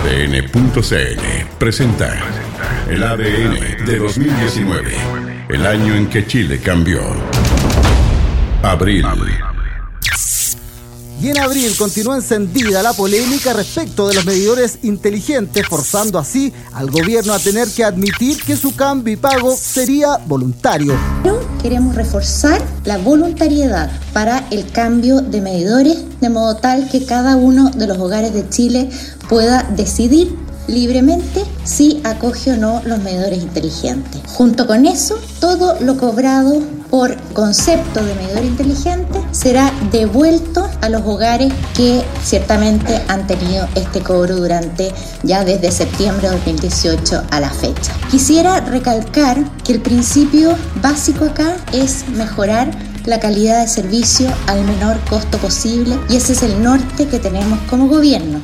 ADN.cl presenta el ADN de 2019, el año en que Chile cambió. Abril. Y en abril continúa encendida la polémica respecto de los medidores inteligentes, forzando así al gobierno a tener que admitir que su cambio y pago sería voluntario. Queremos reforzar la voluntariedad para el cambio de medidores, de modo tal que cada uno de los hogares de Chile pueda decidir libremente si acoge o no los medidores inteligentes. Junto con eso, todo lo cobrado por concepto de medidor inteligente será devuelto a los hogares que ciertamente han tenido este cobro durante ya desde septiembre de 2018 a la fecha. Quisiera recalcar que el principio básico acá es mejorar la calidad de servicio al menor costo posible y ese es el norte que tenemos como gobierno.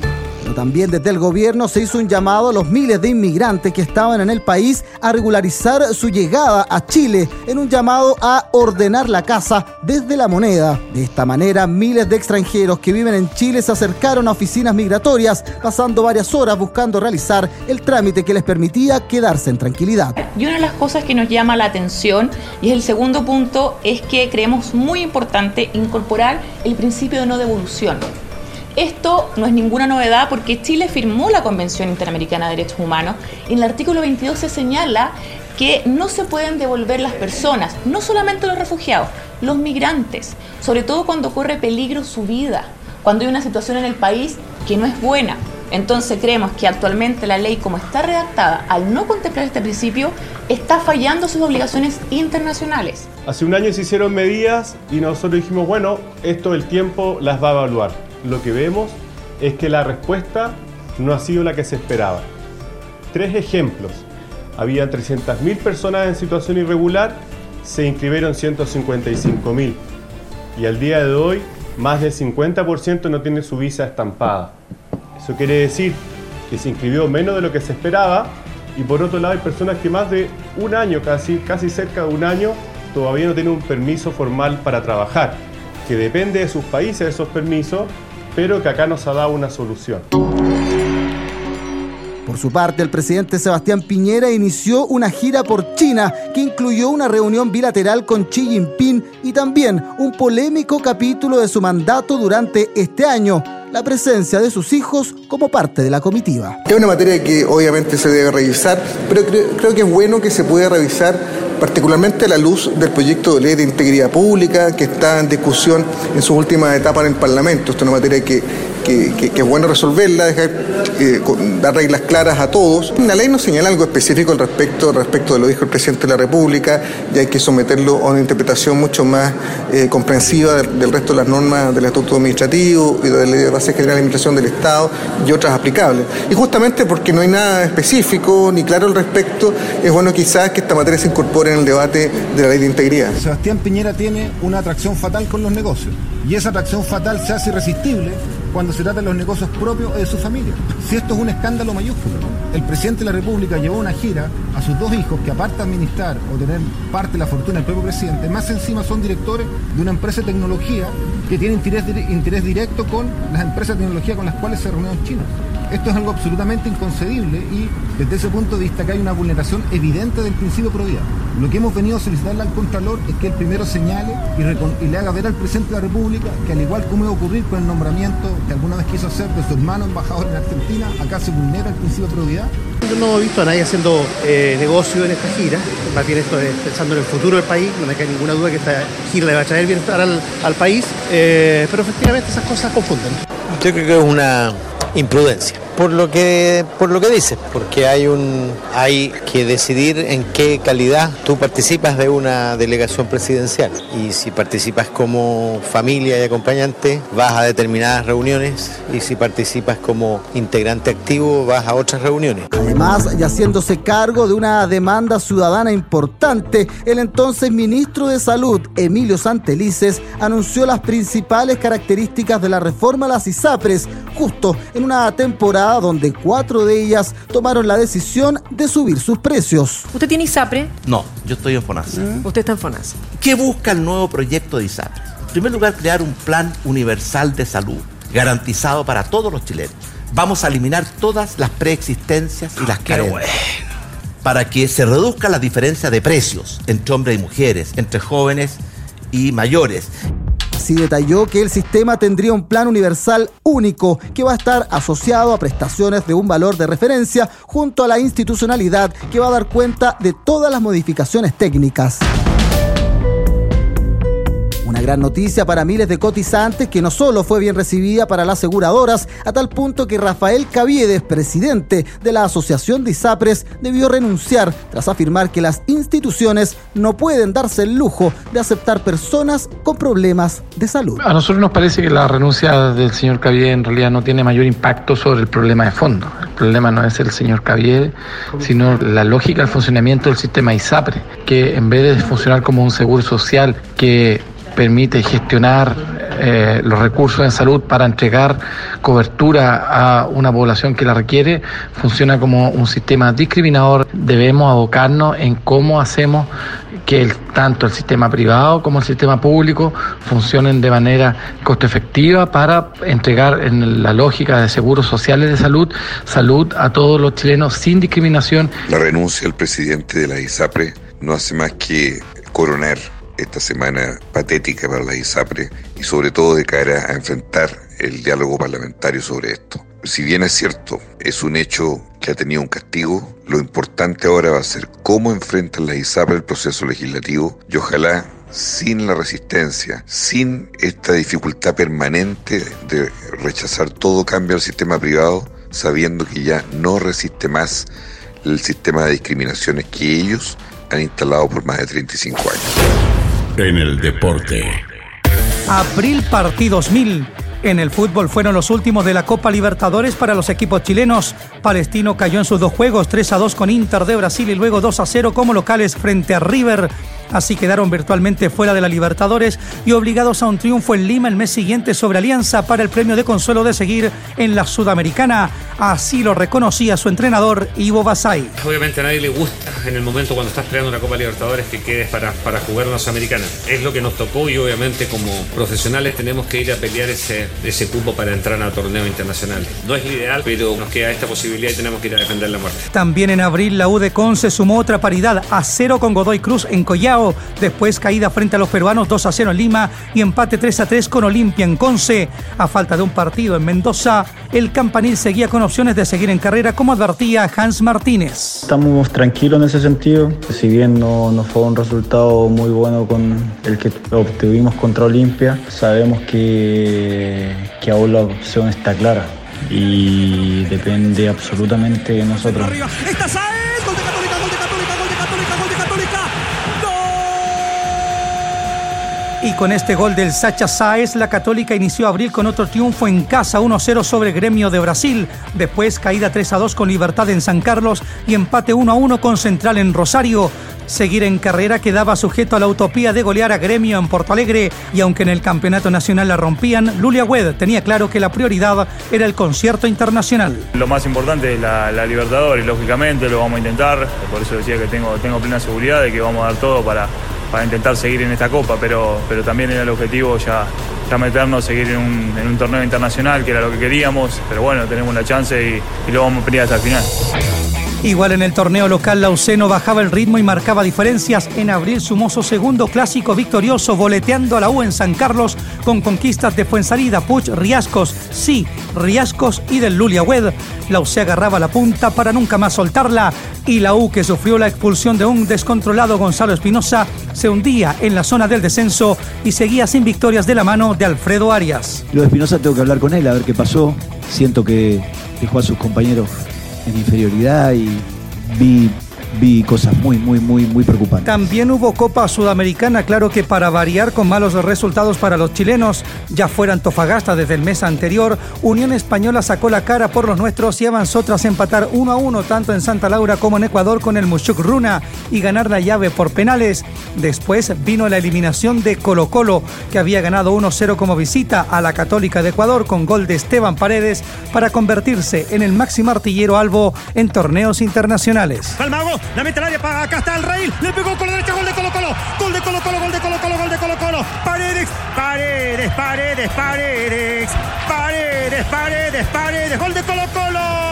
También desde el gobierno se hizo un llamado a los miles de inmigrantes que estaban en el país a regularizar su llegada a Chile en un llamado a ordenar la casa desde la moneda. De esta manera, miles de extranjeros que viven en Chile se acercaron a oficinas migratorias, pasando varias horas buscando realizar el trámite que les permitía quedarse en tranquilidad. Y una de las cosas que nos llama la atención, y es el segundo punto, es que creemos muy importante incorporar el principio de no devolución. Esto no es ninguna novedad porque Chile firmó la Convención Interamericana de Derechos Humanos y en el artículo 22 se señala que no se pueden devolver las personas, no solamente los refugiados, los migrantes, sobre todo cuando corre peligro su vida, cuando hay una situación en el país que no es buena. Entonces creemos que actualmente la ley como está redactada, al no contemplar este principio, está fallando sus obligaciones internacionales. Hace un año se hicieron medidas y nosotros dijimos, bueno, esto el tiempo las va a evaluar lo que vemos es que la respuesta no ha sido la que se esperaba. Tres ejemplos. Había 300.000 personas en situación irregular, se inscribieron 155.000 y al día de hoy más del 50% no tiene su visa estampada. Eso quiere decir que se inscribió menos de lo que se esperaba y por otro lado hay personas que más de un año, casi, casi cerca de un año, todavía no tienen un permiso formal para trabajar, que depende de sus países esos permisos pero que acá nos ha dado una solución. Por su parte, el presidente Sebastián Piñera inició una gira por China que incluyó una reunión bilateral con Xi Jinping y también un polémico capítulo de su mandato durante este año, la presencia de sus hijos como parte de la comitiva. Es una materia que obviamente se debe revisar, pero creo, que es bueno que se pueda revisar particularmente a la luz del proyecto de ley de integridad pública que está en discusión en sus últimas etapas en el Parlamento. Esto es una materia que que, es bueno resolverla, eh, dar reglas claras a todos. La ley no señala algo específico al respecto, respecto de lo dijo el presidente de la República, y hay que someterlo a una interpretación mucho más eh, comprensiva del, resto de las normas del Estatuto Administrativo y de la Ley de Base General de Administración del Estado y otras aplicables. Y justamente porque no hay nada específico ni claro al respecto, es bueno quizás que esta materia se incorpore en el debate de la ley de integridad. Sebastián Piñera tiene una atracción fatal con los negocios y esa atracción fatal se hace irresistible cuando se trata de los negocios propios de su familia. Si esto es un escándalo mayúsculo, el presidente de la República llevó una gira a sus dos hijos que aparte de administrar o tener parte de la fortuna del propio presidente, más encima son directores de una empresa de tecnología que tiene interés, interés directo con las empresas de tecnología con las cuales se reunió en China. Esto es algo absolutamente inconcebible y desde ese punto de vista que hay una vulneración evidente del principio de probidad. Lo que hemos venido a solicitarle al Contralor es que el primero señale y, le haga ver al presidente de la República que al igual como iba a ocurrir con el nombramiento que alguna vez quiso hacer de su hermano embajador en Argentina, acá se vulnera el principio de probidad. Yo no he visto a nadie haciendo eh, negocio en esta gira, más bien esto es pensando en el futuro del país, no me cae ninguna duda que esta gira le va a traer bienestar al, al país, eh, pero efectivamente esas cosas confunden. Yo creo que es una imprudencia. Por lo que por lo que dices, porque hay un hay que decidir en qué calidad tú participas de una delegación presidencial. Y si participas como familia y acompañante vas a determinadas reuniones. Y si participas como integrante activo vas a otras reuniones. Además, y haciéndose cargo de una demanda ciudadana importante, el entonces ministro de Salud, Emilio Santelices, anunció las principales características de la reforma a las ISAPRES justo en una temporada donde cuatro de ellas tomaron la decisión de subir sus precios. ¿Usted tiene ISAPRE? No, yo estoy en FONASA. ¿Mm? Usted está en FONASA. ¿Qué busca el nuevo proyecto de ISAPRE? En primer lugar, crear un plan universal de salud, garantizado para todos los chilenos Vamos a eliminar todas las preexistencias y las Qué carencias. bueno. Para que se reduzca la diferencia de precios entre hombres y mujeres, entre jóvenes y mayores. Así detalló que el sistema tendría un plan universal único que va a estar asociado a prestaciones de un valor de referencia junto a la institucionalidad que va a dar cuenta de todas las modificaciones técnicas. Una gran noticia para miles de cotizantes que no solo fue bien recibida para las aseguradoras, a tal punto que Rafael Caviedes, presidente de la Asociación de ISAPRES, debió renunciar tras afirmar que las instituciones no pueden darse el lujo de aceptar personas con problemas de salud. A nosotros nos parece que la renuncia del señor Cavier en realidad no tiene mayor impacto sobre el problema de fondo. El problema no es el señor Cavier, sino la lógica del funcionamiento del sistema ISAPRE, que en vez de funcionar como un seguro social que permite gestionar eh, los recursos en salud para entregar cobertura a una población que la requiere, funciona como un sistema discriminador. Debemos abocarnos en cómo hacemos que tanto el sistema privado como el sistema público funcionen de manera costo efectiva para entregar en la lógica de seguros sociales de salud, salud a todos los chilenos sin discriminación La renuncia del presidente de la ISAPRE no hace más que coronar esta semana patética para la ISAPRE y sobre todo de cara a enfrentar el diálogo parlamentario sobre esto. Si bien es cierto, es un hecho que ha tenido un castigo, lo importante ahora va a ser cómo enfrentan la ISAPRE el proceso legislativo y ojalá sin la resistencia, sin esta dificultad permanente de rechazar todo cambio al sistema privado, sabiendo que ya no resiste más el sistema de discriminaciones que ellos han instalado por más de 35 años. En el deporte. Abril Partidos 1000. En el fútbol fueron los últimos de la Copa Libertadores para los equipos chilenos. Palestino cayó en sus dos juegos, 3 a 2 con Inter de Brasil y luego 2 a 0 como locales frente a River. Así quedaron virtualmente fuera de la Libertadores y obligados a un triunfo en Lima el mes siguiente sobre Alianza para el premio de consuelo de seguir en la Sudamericana. Así lo reconocía su entrenador Ivo Basay. Obviamente a nadie le gusta en el momento cuando estás peleando una Copa Libertadores que quedes para, para jugar una Sudamericana. Es lo que nos tocó y obviamente como profesionales tenemos que ir a pelear ese, ese cupo para entrar a torneos internacionales. No es ideal, pero nos queda esta posibilidad y tenemos que ir a defender la muerte. También en abril la U de Conce sumó otra paridad a cero con Godoy Cruz en Collao. Después caída frente a los peruanos 2 a 0 en Lima y empate 3 a 3 con Olimpia en Conce. A falta de un partido en Mendoza, el campanil seguía con opciones de seguir en carrera como advertía Hans Martínez. Estamos tranquilos en ese sentido, si bien no, no fue un resultado muy bueno con el que obtuvimos contra Olimpia, sabemos que, que aún la opción está clara y depende absolutamente de nosotros. ¡Está Saez! Y con este gol del Sacha Sáez, la Católica inició abril con otro triunfo en casa 1-0 sobre Gremio de Brasil. Después caída 3-2 con Libertad en San Carlos y empate 1-1 con Central en Rosario. Seguir en carrera quedaba sujeto a la utopía de golear a Gremio en Porto Alegre y aunque en el campeonato nacional la rompían, Lulia Wed tenía claro que la prioridad era el concierto internacional. Lo más importante es la, la Libertadores, lógicamente lo vamos a intentar, por eso decía que tengo, tengo plena seguridad de que vamos a dar todo para, para intentar seguir en esta copa, pero, pero también era el objetivo ya, ya meternos, seguir en un, en un torneo internacional, que era lo que queríamos, pero bueno, tenemos la chance y, y lo vamos a pelear hasta el final. Igual en el torneo local, Lauceno bajaba el ritmo y marcaba diferencias. En abril sumó su segundo clásico victorioso, boleteando a la U en San Carlos con conquistas de Fuensalida, Puch, Riascos, sí, Riascos y del Lulia Wed. La U se agarraba la punta para nunca más soltarla y la U, que sufrió la expulsión de un descontrolado Gonzalo Espinosa, se hundía en la zona del descenso y seguía sin victorias de la mano de Alfredo Arias. Lo de Espinosa tengo que hablar con él, a ver qué pasó. Siento que dejó a sus compañeros en inferioridad y vi, vi cosas muy, muy, muy, muy preocupantes. También hubo Copa Sudamericana, claro que para variar con malos resultados para los chilenos, ya fuera Antofagasta desde el mes anterior, Unión Española sacó la cara por los nuestros y avanzó tras empatar 1 a 1 tanto en Santa Laura como en Ecuador con el Mushuk Runa y ganar la llave por penales. Después vino la eliminación de Colo Colo, que había ganado 1-0 como visita a la Católica de Ecuador con gol de Esteban Paredes para convertirse en el máximo artillero albo en torneos internacionales. Palmago, la mete al área para acá está el Rey, le pegó con la derecha, gol de Colo Colo, gol de Colo Colo, gol de Colo Colo, gol de Colo Colo. Paredes, paredes, paredes, paredes. Paredes, paredes, paredes. Gol de Colo Colo.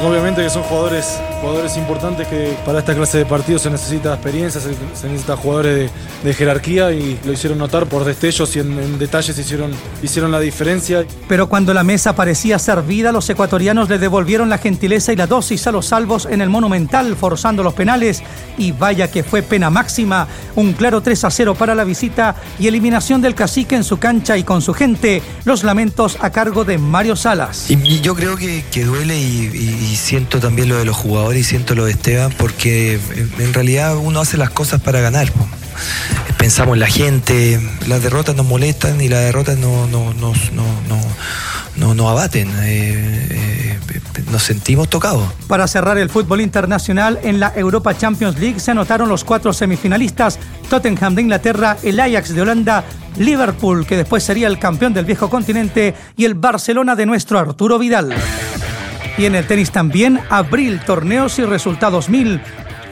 Obviamente que son jugadores, jugadores importantes que para esta clase de partidos se necesita experiencia, se, se necesita jugadores de, de, jerarquía y lo hicieron notar por destellos y en, en, detalles hicieron, hicieron la diferencia. Pero cuando la mesa parecía servida, los ecuatorianos le devolvieron la gentileza y la dosis a los salvos en el Monumental, forzando los penales. Y vaya que fue pena máxima, un claro 3 a 0 para la visita y eliminación del cacique en su cancha y con su gente. Los lamentos a cargo de Mario Salas. Y yo creo que, que duele y, y y siento también lo de los jugadores y siento lo de Esteban porque en realidad uno hace las cosas para ganar. Pensamos en la gente, las derrotas nos molestan y las derrotas no, no, no, no, no abaten. Eh, eh, nos sentimos tocados. Para cerrar el fútbol internacional, en la Europa Champions League se anotaron los cuatro semifinalistas: Tottenham de Inglaterra, el Ajax de Holanda, Liverpool, que después sería el campeón del viejo continente, y el Barcelona de nuestro Arturo Vidal. Y en el tenis también, abril, torneos y resultados mil.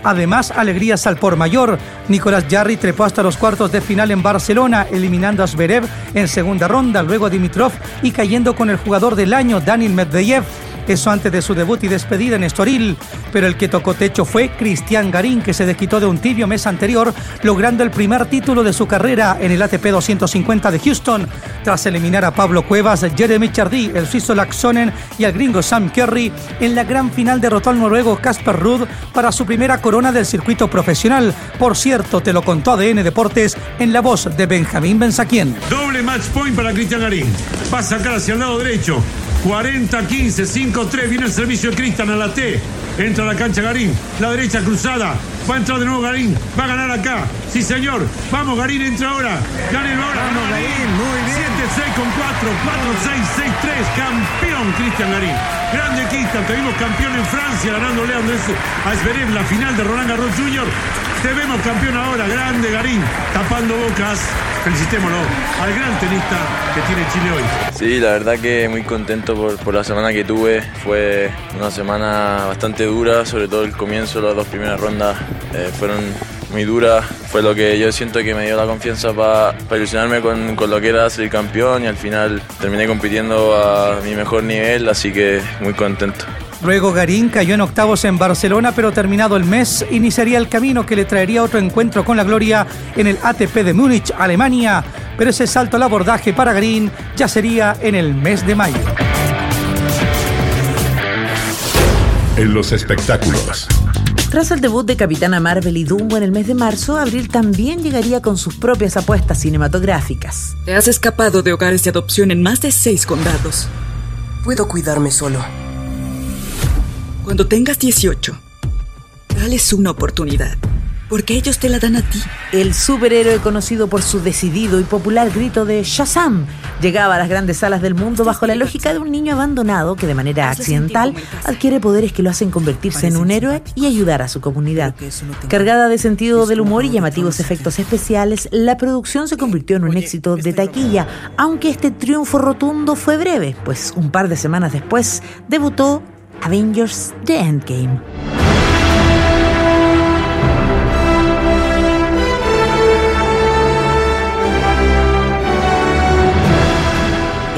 Además, alegrías al por mayor. Nicolás Jarry trepó hasta los cuartos de final en Barcelona, eliminando a Zverev en segunda ronda, luego a Dimitrov y cayendo con el jugador del año, Daniel Medvedev. Eso antes de su debut y despedida en Estoril. Pero el que tocó techo fue Cristian Garín, que se desquitó de un tibio mes anterior, logrando el primer título de su carrera en el ATP 250 de Houston, tras eliminar a Pablo Cuevas, Jeremy Chardy, el suizo Laxonen y al gringo Sam Kerry. En la gran final derrotó al noruego Casper Ruud para su primera corona del circuito profesional. Por cierto, te lo contó ADN Deportes en la voz de Benjamín Benzaquien. Doble match point para Cristian Garín. Va a sacar hacia el lado derecho. 40-15, 5-3, viene el servicio de Cristian a la T. Entra a la cancha Garín, la derecha cruzada. Va a entrar de nuevo Garín, va a ganar acá. Sí, señor. Vamos, Garín, entra ahora. Gánelo ahora. Vamos, Garín, muy bien. 7-6 con 4, 4-6, 6-3. Campeón Cristian Garín. Grande Cristian, te vimos campeón en Francia ganándole a Zverev la final de Roland Garros Jr. Te vemos campeón ahora, grande Garín, tapando bocas. Felicitémoslo al gran tenista que tiene Chile hoy. Sí, la verdad que muy contento por, por, la semana que tuve. Fue una semana bastante dura, sobre todo el comienzo, las dos primeras rondas eh, fueron muy duras. Fue lo que yo siento que me dio la confianza para pa ilusionarme con, con, lo que era ser campeón y al final terminé compitiendo a mi mejor nivel, así que muy contento. Luego Garín cayó en octavos en Barcelona, pero terminado el mes iniciaría el camino que le traería otro encuentro con la gloria en el ATP de Múnich, Alemania. Pero ese salto al abordaje para Garín ya sería en el mes de mayo. En los espectáculos. Tras el debut de Capitana Marvel y Dumbo en el mes de marzo, Abril también llegaría con sus propias apuestas cinematográficas. Te has escapado de hogares de adopción en más de seis condados. Puedo cuidarme solo. Cuando tengas 18, dales una oportunidad. Porque ellos te la dan a ti. El superhéroe conocido por su decidido y popular grito de Shazam llegaba a las grandes salas del mundo bajo la lógica de un niño abandonado que de manera accidental adquiere poderes que lo hacen convertirse en un héroe y ayudar a su comunidad. Cargada de sentido del humor y llamativos efectos especiales, la producción se convirtió en un éxito de taquilla, aunque este triunfo rotundo fue breve, pues un par de semanas después debutó Avengers The Endgame.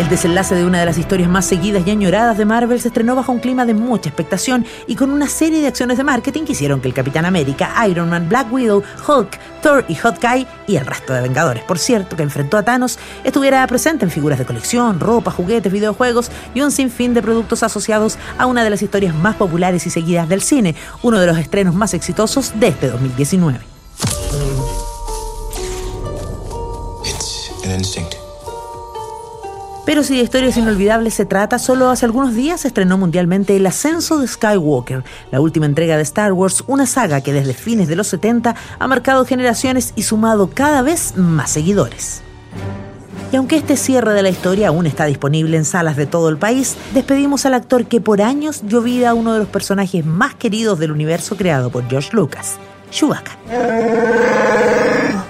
El desenlace de una de las historias más seguidas y añoradas de Marvel se estrenó bajo un clima de mucha expectación y con una serie de acciones de marketing que hicieron que el Capitán América, Iron Man, Black Widow, Hulk, Thor y Hawkeye y el resto de Vengadores, por cierto, que enfrentó a Thanos, estuviera presente en figuras de colección, ropa, juguetes, videojuegos y un sinfín de productos asociados a una de las historias más populares y seguidas del cine, uno de los estrenos más exitosos de este 2019. It's an instinct. Pero si de historias inolvidables se trata, solo hace algunos días se estrenó mundialmente El Ascenso de Skywalker, la última entrega de Star Wars, una saga que desde fines de los 70 ha marcado generaciones y sumado cada vez más seguidores. Y aunque este cierre de la historia aún está disponible en salas de todo el país, despedimos al actor que por años dio vida a uno de los personajes más queridos del universo creado por George Lucas, Chewbacca.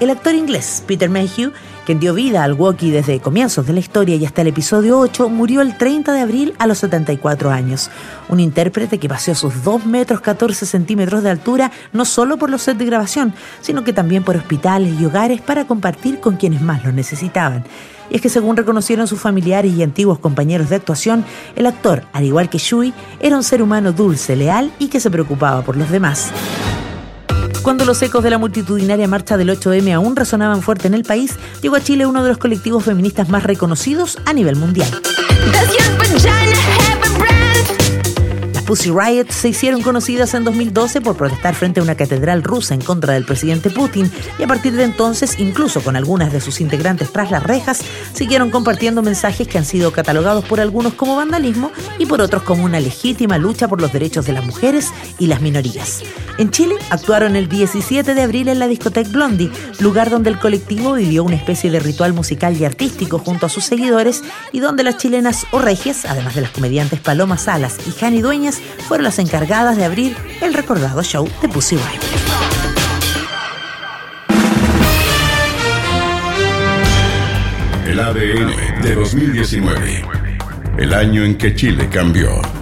El actor inglés Peter Mayhew quien dio vida al walkie desde comienzos de la historia y hasta el episodio 8, murió el 30 de abril a los 74 años. Un intérprete que paseó sus 2 metros 14 centímetros de altura no solo por los sets de grabación, sino que también por hospitales y hogares para compartir con quienes más lo necesitaban. Y es que según reconocieron sus familiares y antiguos compañeros de actuación, el actor, al igual que Shui, era un ser humano dulce, leal y que se preocupaba por los demás. Cuando los ecos de la multitudinaria marcha del 8M aún resonaban fuerte en el país, llegó a Chile uno de los colectivos feministas más reconocidos a nivel mundial. Pussy Riot se hicieron conocidas en 2012 por protestar frente a una catedral rusa en contra del presidente Putin y a partir de entonces, incluso con algunas de sus integrantes tras las rejas, siguieron compartiendo mensajes que han sido catalogados por algunos como vandalismo y por otros como una legítima lucha por los derechos de las mujeres y las minorías. En Chile actuaron el 17 de abril en la discoteca Blondie, lugar donde el colectivo vivió una especie de ritual musical y artístico junto a sus seguidores y donde las chilenas o regias, además de las comediantes Paloma Salas y Jani Dueñas, fueron las encargadas de abrir el recordado show de Pussy Riot. El ADN de 2019. El año en que Chile cambió.